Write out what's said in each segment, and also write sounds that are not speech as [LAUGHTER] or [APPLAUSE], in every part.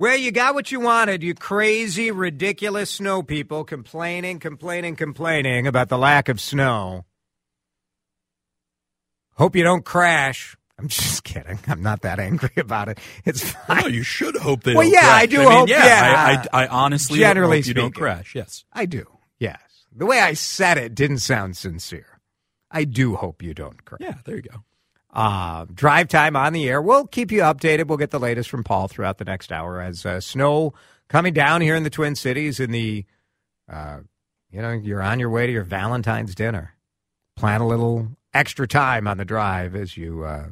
Well, you got what you wanted, you crazy, ridiculous snow people complaining, complaining, complaining about the lack of snow. Hope you don't crash. I'm just [LAUGHS] kidding. I'm not that angry [LAUGHS] about it. It's fine. No, you should hope they Well, don't yeah, crash. I do mean, hope- yeah, yeah. I, I, I honestly Generally hope you don't crash. Yes. I do. Yes. The way I said it didn't sound sincere. I do hope you don't crash. Yeah, there you go. Uh, drive time on the air. We'll keep you updated. We'll get the latest from Paul throughout the next hour as uh, snow coming down here in the Twin Cities. In the, uh, you know, you're on your way to your Valentine's dinner. Plan a little extra time on the drive as you uh,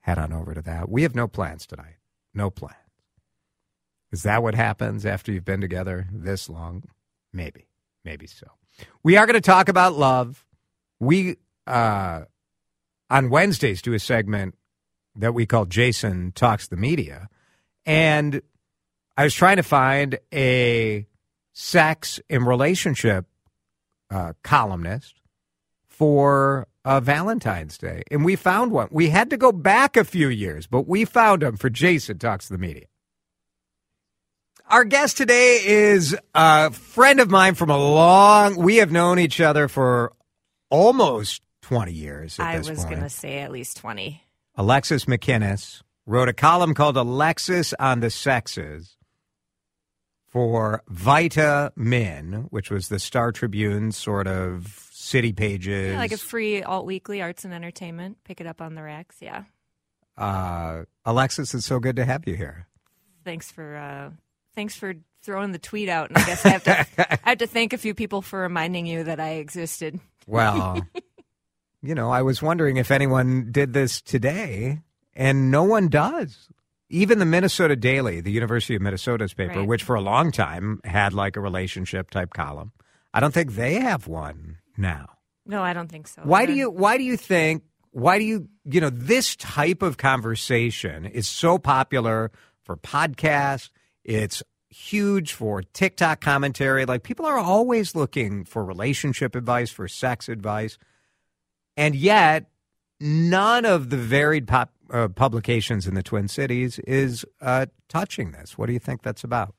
head on over to that. We have no plans tonight. No plans. Is that what happens after you've been together this long? Maybe. Maybe so. We are going to talk about love. We uh, on Wednesdays do a segment that we call Jason Talks the Media. And I was trying to find a sex and relationship uh, columnist for uh, Valentine's Day. And we found one. We had to go back a few years, but we found him for Jason Talks the Media. Our guest today is a friend of mine from a long. We have known each other for almost twenty years. At I was going to say at least 20. Alexis McKinnis wrote a column called Alexis on the Sexes for Vitamin, which was the Star Tribune sort of city pages. Yeah, like a free alt weekly arts and entertainment. Pick it up on the racks. Yeah. uh, Alexis, it's so good to have you here. Thanks for uh, thanks for throwing the tweet out. And I guess I have to [LAUGHS] I have to thank a few people for reminding you that I existed. Well, [LAUGHS] you know, I was wondering if anyone did this today, and no one does. Even the Minnesota Daily, the University of Minnesota's paper, Right. which for a long time had like a relationship type column, I don't think they have one now. No, I don't think so. Why do you why do you think why do you you know this type of conversation is so popular for podcasts it's huge for TikTok commentary like people are always looking for relationship advice for sex advice and yet none of the varied pop, uh, publications in the Twin Cities is uh, touching this what do you think that's about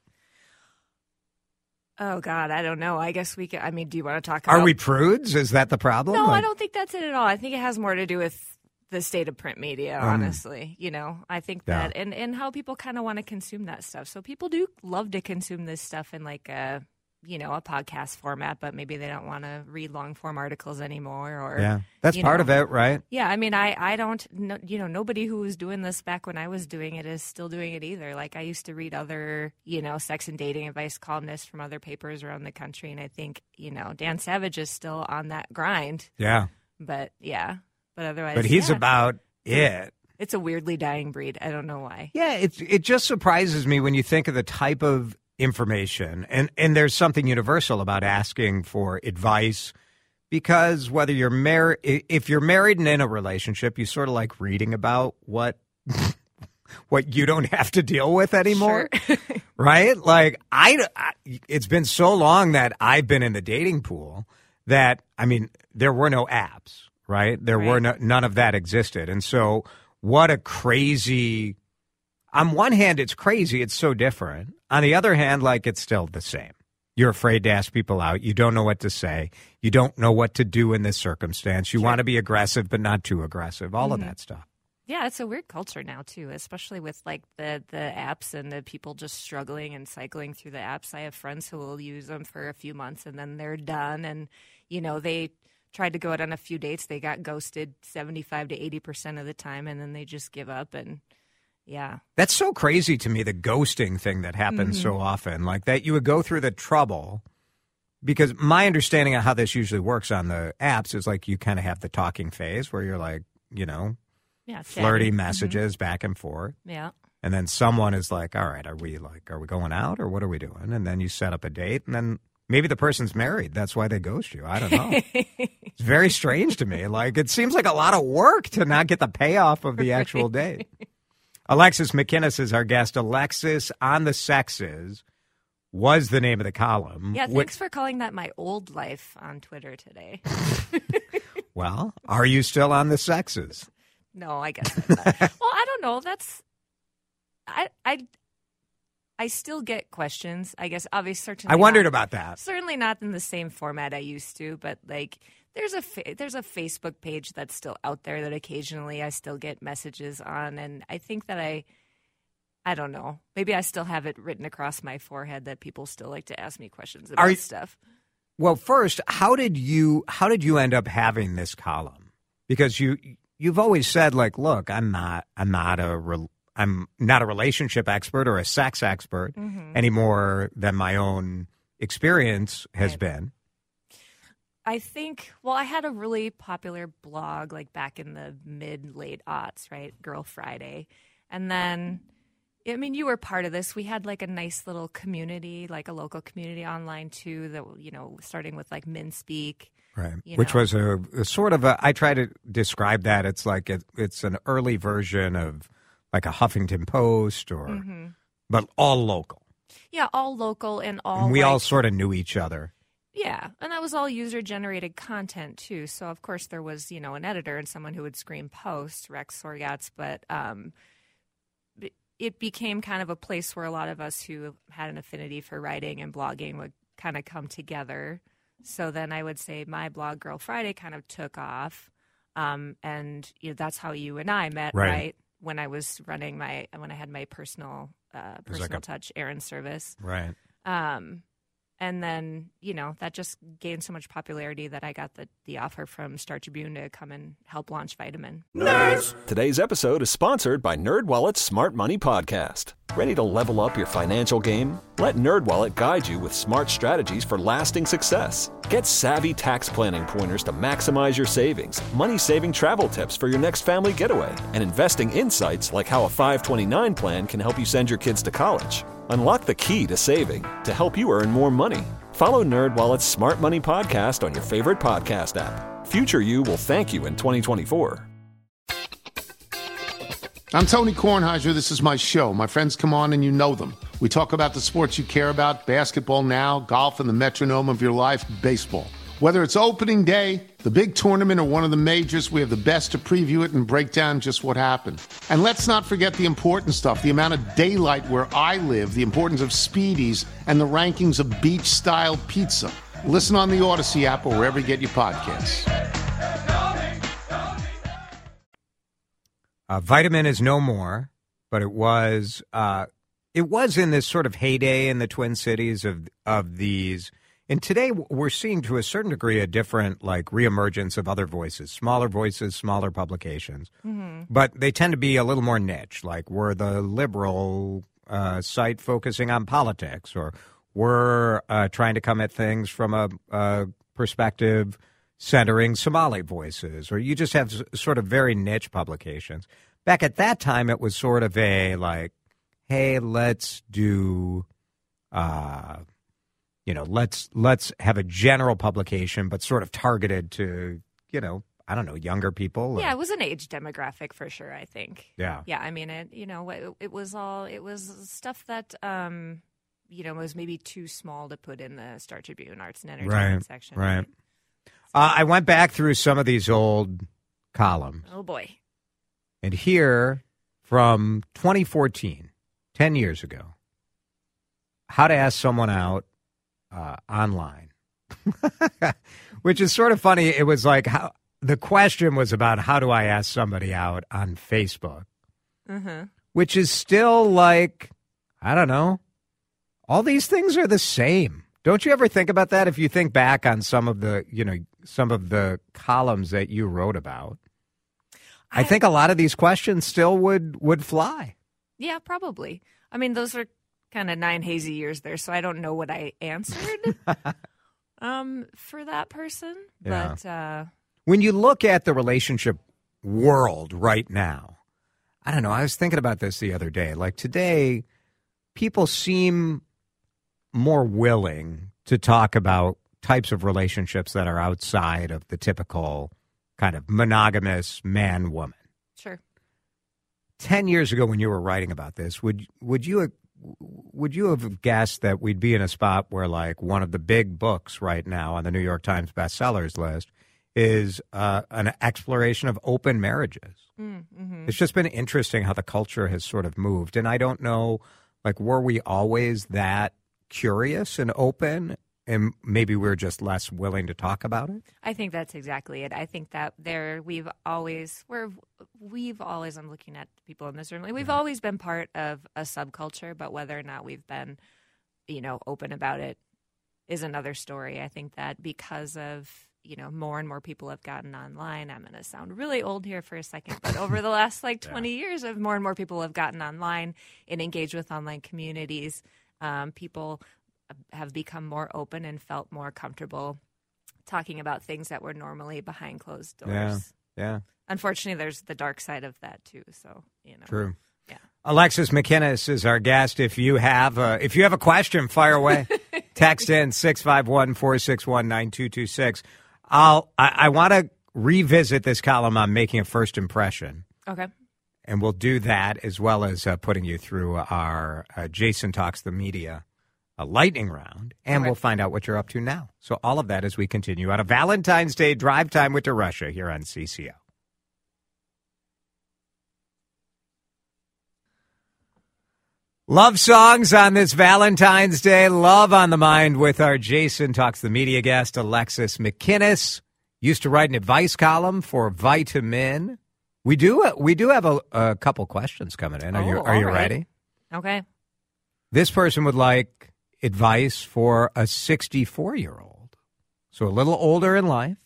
Oh God, I don't know. I guess we can. I mean, do you want to talk? About... are we prudes is that the problem No, I don't think that's it at all. I think it has more to do with the state of print media. Um, honestly, you know, I think Yeah. that and and how people kind of want to consume that stuff. So people do love to consume this stuff in like a you know a podcast format, but maybe they don't want to read long form articles anymore. Or yeah that's part know. of it right Yeah, I mean, I I don't no, you know nobody who was doing this back when I was doing it is still doing it either. Like I used to read other you know sex and dating advice columnists from other papers around the country, and I think you know Dan Savage is still on that grind. yeah But yeah, but otherwise, but he's yeah, about it It's a weirdly dying breed. I don't know why. Yeah, it it just surprises me when you think of the type of information, and and there's something universal about asking for advice, because whether you're married, if you're married and in a relationship, you sort of like reading about what [LAUGHS] what you don't have to deal with anymore, Sure. [LAUGHS] right? Like I, I, it's been so long that I've been in the dating pool that I mean, there were no apps, right? There were no, none of that existed, and so what a crazy. On one hand, it's crazy; it's so different. On the other hand, like it's still the same. You're afraid to ask people out. You don't know what to say. You don't know what to do in this circumstance. You want to be aggressive, but not too aggressive. All Mm-hmm. of that stuff. Yeah, it's a weird culture now too, especially with like the the apps and the people just struggling and cycling through the apps. I have friends who will use them for a few months and then they're done and you know, they tried to go out on a few dates, they got ghosted 75 to 80% of the time and then they just give up and yeah. That's so crazy to me the ghosting thing that happens Mm-hmm. so often. Like that you would go through the trouble because my understanding of how this usually works on the apps is like you kind of have the talking phase where you're like, you know, Yeah, flirty chatting. messages back and forth. Yeah. And then someone is like, "All right, are we like, are we going out or what are we doing?" And then you set up a date, and then maybe the person's married. That's why they ghost you. I don't know. [LAUGHS] it's very strange to me. Like it seems like a lot of work to not get the payoff of the actual date. [LAUGHS] Alexis McKinnis is our guest. Alexis on the sexes was the name of the column. Yeah, Wh- thanks for calling that my old life on Twitter today. [LAUGHS] [LAUGHS] well, are you still on the sexes? No, I guess. I'm not. [LAUGHS] well, I don't know. That's I I I still get questions. I guess obviously certainly I wondered not- about that. certainly not in the same format I used to, but like there's a fa- there's a Facebook page that's still out there that occasionally I still get messages on, and I think that I. I don't know. Maybe I still have it written across my forehead that people still like to ask me questions about Are stuff. Well, first, how did you how did you end up having this column? Because you you've always said like, look, I'm not I'm not a re, I'm not a relationship expert or a sex expert Mm-hmm. any more than my own experience has Right. been. I think, well, I had a really popular blog like back in the mid late aughts, right? Girl Friday. And then, I mean, you were part of this. We had like a nice little community, like a local community online too, that, you know, starting with like MNspeak. Right. Which know. was a, a sort of a I try to describe that it's like it, it's an early version of like a Huffington Post or Mm-hmm. but all local. Yeah, all local and all. And we all sort of knew each other. Yeah, and that was all user generated content too. So of course there was you know an editor and someone who would screen posts, Rex Sorgatz, but um, it- became kind of a place where a lot of us who had an affinity for writing and blogging would kind of come together. So then I would say my blog Girl Friday kind of took off, um, and you know that's how you and I met, Right. right? When I was running my when I had my personal uh, was like personal a- touch errand service. Right. Um, and then, you know, that just gained so much popularity that I got the, the offer from Star Tribune to come and help launch Vitamin. Today's episode is sponsored by NerdWallet's Smart Money Podcast. Ready to level up your financial game? Let NerdWallet guide you with smart strategies for lasting success. Get savvy tax planning pointers to maximize your savings, money-saving travel tips for your next family getaway, and investing insights like how a 529 plan can help you send your kids to college. Unlock the key to saving to help you earn more money. Follow NerdWallet's Smart Money Podcast on your favorite podcast app. Future you will thank you in 2024. I'm Tony Kornheiser. This is my show. My friends come on and you know them. We talk about the sports you care about basketball now, golf, and the metronome of your life, baseball. Whether it's opening day, the big tournament, or one of the majors, we have the best to preview it and break down just what happened. And let's not forget the important stuff the amount of daylight where I live, the importance of spiedies, and the rankings of beach style pizza. Listen on the Odyssey app or wherever you get your podcasts. Uh, Vitamin is no more, but it was uh, it was in this sort of heyday in the Twin Cities of of these. And today we're seeing to a certain degree a different like reemergence of other voices, smaller voices, smaller publications, but they tend to be a little more niche. Like we're the liberal uh, site focusing on politics, or we're uh, trying to come at things from a, a perspective centering Somali voices, or you just have s- sort of very niche publications. Back at that time, it was sort of a like, hey, let's do, uh, you know, let's let's have a general publication, but sort of targeted to, you know, I don't know, younger people. or- Yeah, it was an age demographic for sure, I think. yeah, Yeah, I mean, it, you know, it, it was all, it was stuff that, um, you know, was maybe too small to put in the Star Tribune Arts and Entertainment right, section. right. Uh, I went back through some of these old columns. Oh, boy. And here from 2014, 10 years ago, how to ask someone out uh, online, [LAUGHS] which is sort of funny. It was like, how, the question was about how do I ask somebody out on Facebook, Mm-hmm. which is still like, I don't know. All these things are the same. Don't you ever think about that? If you think back on some of the, you know, some of the columns that you wrote about, I, I- think a lot of these questions still would would fly. Yeah, probably. I mean, those are kind of nine hazy years there, so I don't know what I answered [LAUGHS] um, for that person. Yeah. But uh, When you look at the relationship world right now, I don't know. I was thinking about this the other day. Like today, people seem more willing to talk about types of relationships that are outside of the typical kind of monogamous man woman. sure. 10 years ago when you were writing about this would would you would you have guessed that we'd be in a spot where like one of the big books right now on the New York Times bestsellers list is uh, an exploration of open marriages Mm-hmm. it's just been interesting how the culture has sort of moved and i don't know like were we always that curious and open and maybe we're just less willing to talk about it I think that's exactly it. I think that there we've always we're we've always I'm looking at people in this room. like, We've always been part of a subculture, but whether or not we've been, you know, open about it is another story. I think that because of you know more and more people have gotten online. I'm going to sound really old here for a second, but over the last [LAUGHS] like 20 years, of more and more people have gotten online and engaged with online communities. Um, people have become more open and felt more comfortable talking about things that were normally behind closed doors. Yeah. yeah Unfortunately, there's the dark side of that too. So you know, True. Yeah. Alexis McKinnis is our guest. If you have a, if you have a question, fire away. [LAUGHS] Text in 651-461-9226. I'll I, I want to revisit this column on making a first impression. Okay. And we'll do that as well as uh, putting you through our uh, Jason Talks the Media uh, lightning round. And Okay. we'll find out what you're up to now. So, all of that as we continue on a Valentine's Day drive time with DeRusha here on CCO. Love songs on this Valentine's Day. Love on the mind with our Jason Talks the Media guest, Alexis McKinnis. Used to write an advice column for Vitamin. We do we do have a, a couple questions coming in. Are you Oh, are you right. ready? Okay. This person would like advice for a 64 year old, so a little older in life,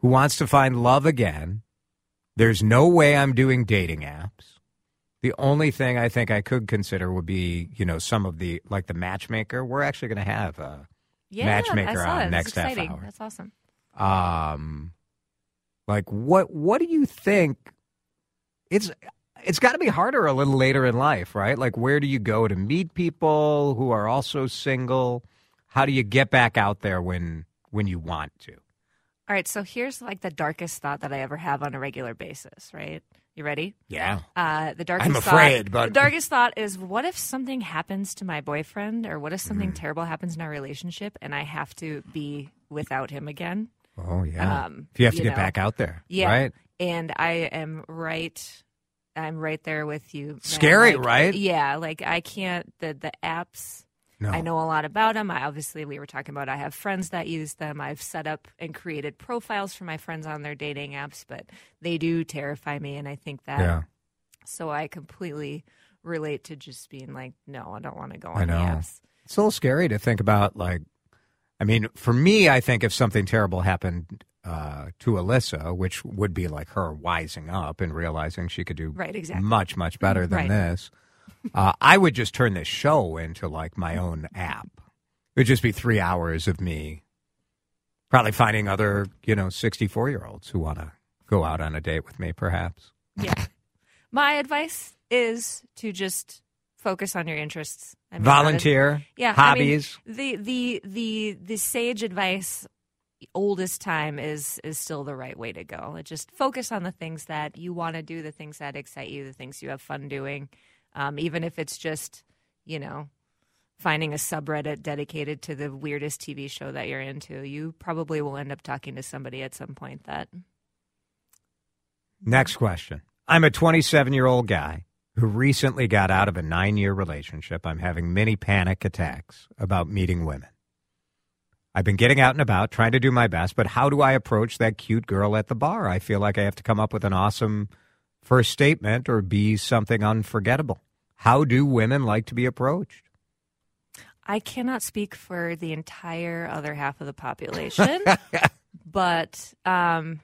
who wants to find love again. There's no way I'm doing dating apps. The only thing I think I could consider would be, you know, some of the like the matchmaker. We're actually going to have a Yeah, Matchmaker on next half hour. That's awesome. um like what what do you think it's it's got to be harder a little later in life right like where do you go to meet people who are also single how do you get back out there when when you want to All right. So here's like the darkest thought that I ever have on a regular basis. Right. You ready? yeah Uh, the darkest. I'm afraid, thought, but- the darkest thought is: what if something happens to my boyfriend, or what if something terrible happens in our relationship, and I have to be without him again? oh yeah Um, if you have to you get know. back out there Yeah. right And I am right. I'm right there with you. man. Scary, Like, right? Yeah. Like I can't. The the apps. no I know a lot about them. I obviously we were talking about. I have friends that use them. I've set up and created profiles for my friends on their dating apps, but they do terrify me, and I think that. yeah So I completely relate to just being like, no, I don't want to go I on the know. apps. It's a little scary to think about. Like, I mean, for me, I think if something terrible happened uh, to Alyssa, which would be like her wising up and realizing she could do Right, exactly. much, much better than Right. this, uh, I would just turn this show into like my own app. It would just be three hours of me probably finding other, you know, 64 year olds who want to go out on a date with me, perhaps. Yeah. My advice is to just focus on your interests. I mean, Volunteer, yeah, I mean, hobbies. the the the the sage advice oldest time is is still the right way to go. Just focus on the things that you want to do, the things that excite you, the things you have fun doing. Um, even if it's just, you know, finding a subreddit dedicated to the weirdest TV show that you're into, you probably will end up talking to somebody at some point that Next question. I'm a 27 year old guy who recently got out of a nine year relationship. I'm having many panic attacks about meeting women. I've been getting out and about, trying to do my best, but how do I approach that cute girl at the bar? I feel like I have to come up with an awesome first statement or be something unforgettable. How do women like to be approached? I cannot speak for the entire other half of the population, [LAUGHS] but um,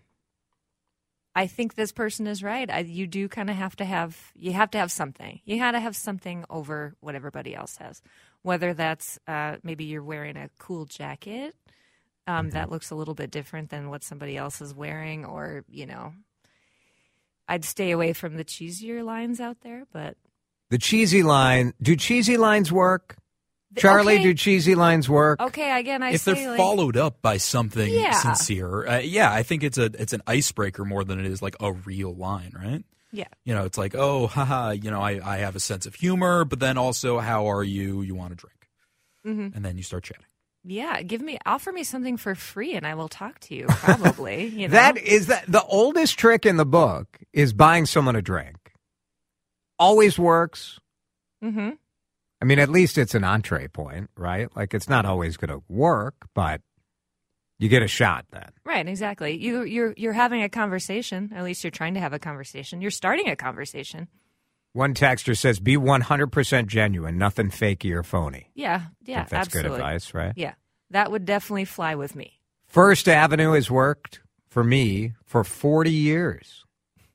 I think this person is right. I, you do kind of have to have you have to have something. You got to have something over what everybody else has. Whether that's uh, maybe you're wearing a cool jacket um, that looks a little bit different than what somebody else is wearing, or you know, I'd stay away from the cheesier lines out there. But The cheesy line, do cheesy lines work? Charlie, okay. do cheesy lines work? okay, again, I see. if say they're like, followed up by something Yeah. sincere, uh, yeah, I think it's a it's an icebreaker more than it is like a real line, right? yeah. You know, it's like, oh, haha, you know, I, I have a sense of humor, but then also, how are you? You want to drink, Mm-hmm. and then you start chatting. Yeah, give me offer me something for free and I will talk to you. Probably, [LAUGHS] you know. That is that the oldest trick in the book is buying someone a drink. Always works. hmm I mean, at least it's an entree point, right? Like it's not always going to work, but you get a shot then. Right, exactly. You you're you're having a conversation. At least you're trying to have a conversation. You're starting a conversation. One texter says, "Be one hundred percent genuine, nothing fakey or phony." Yeah, yeah, that's absolutely. good advice, right? Yeah, that would definitely fly with me. First Avenue has worked for me for 40 years.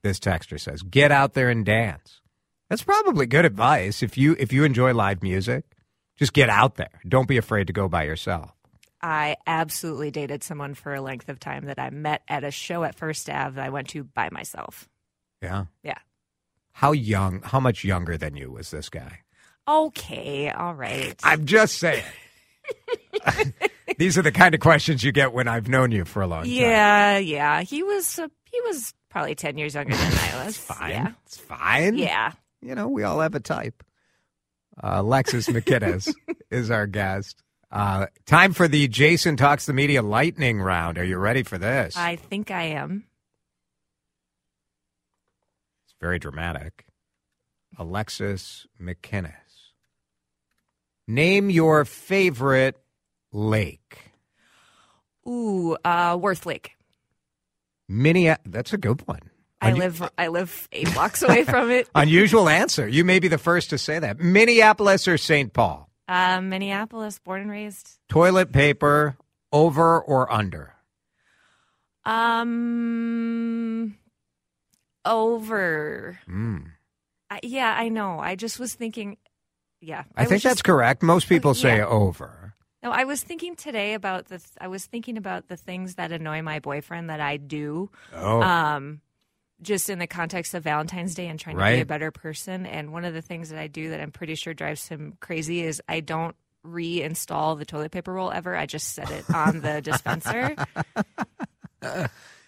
This texter says, "Get out there and dance." That's probably good advice if you if you enjoy live music. Just get out there. Don't be afraid to go by yourself. I absolutely dated someone for a length of time that I met at a show at First Ave that I went to by myself. Yeah. Yeah. How young? How much younger than you was this guy? Okay, all right. [LAUGHS] I'm just saying. [LAUGHS] These are the kind of questions you get when I've known you for a long time. yeah, yeah. He was uh, he was probably ten years younger than I [LAUGHS] was. it's Fine. Yeah. It's fine. Yeah. You know, we all have a type. Uh, Alexis McKinnis [LAUGHS] is our guest. Uh, time for the Jason Talks the Media lightning round. Are you ready for this? I think I am. It's very dramatic. Alexis McKinnis. Name your favorite lake. Ooh, uh, Wirth Lake. Minneapolis. That's a good one. I Unu- live I live eight blocks away from it. [LAUGHS] Unusual answer. You may be the first to say that. Minneapolis or St. Paul? Uh, Minneapolis, born and raised. Toilet paper, over or under? Um, over. Mm. I, yeah, I know. I just was thinking. Yeah, I, was think that's just- correct. Most people say yeah. over. No, I was thinking today about the. th- I was thinking about the things that annoy my boyfriend that I do. Oh. Um, just in the context of Valentine's Day and trying to be a better person. And one of the things that I do that I'm pretty sure drives him crazy is I don't reinstall the toilet paper roll ever. I just set it on the [LAUGHS] dispenser.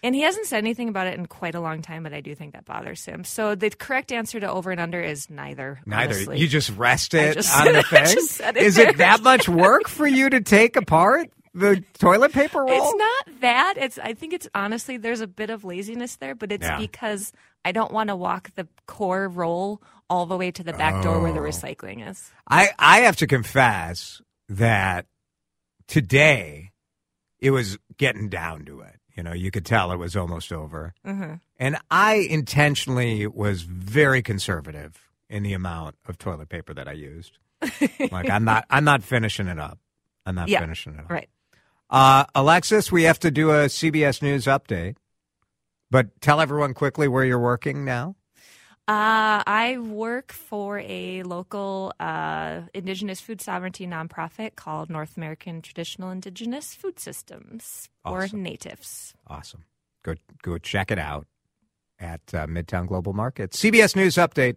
And he hasn't said anything about it in quite a long time, but I do think that bothers him. So the correct answer to over and under is neither. Neither. honestly. You just rest it just on the [LAUGHS] thing. it Is there. it that much work for you to take [LAUGHS] apart the toilet paper roll? It's not that. It's. I think it's honestly there's a bit of laziness there, but it's Yeah. because I don't want to walk the core roll all the way to the back door where the Oh. recycling is. I, I have to confess that today it was getting down to it. You know, you could tell it was almost over. hmm And I intentionally was very conservative in the amount of toilet paper that I used. [LAUGHS] like I'm not I'm not finishing it up. I'm not Yeah, finishing it up. Right. Uh, Alexis, we have to do a CBS News update. But tell everyone quickly where you're working now. Uh, I work for a local uh, Indigenous food sovereignty nonprofit called North American Traditional Indigenous Food Systems or NATIFS. Awesome. Go go check it out at uh, Midtown Global Market. CBS News update.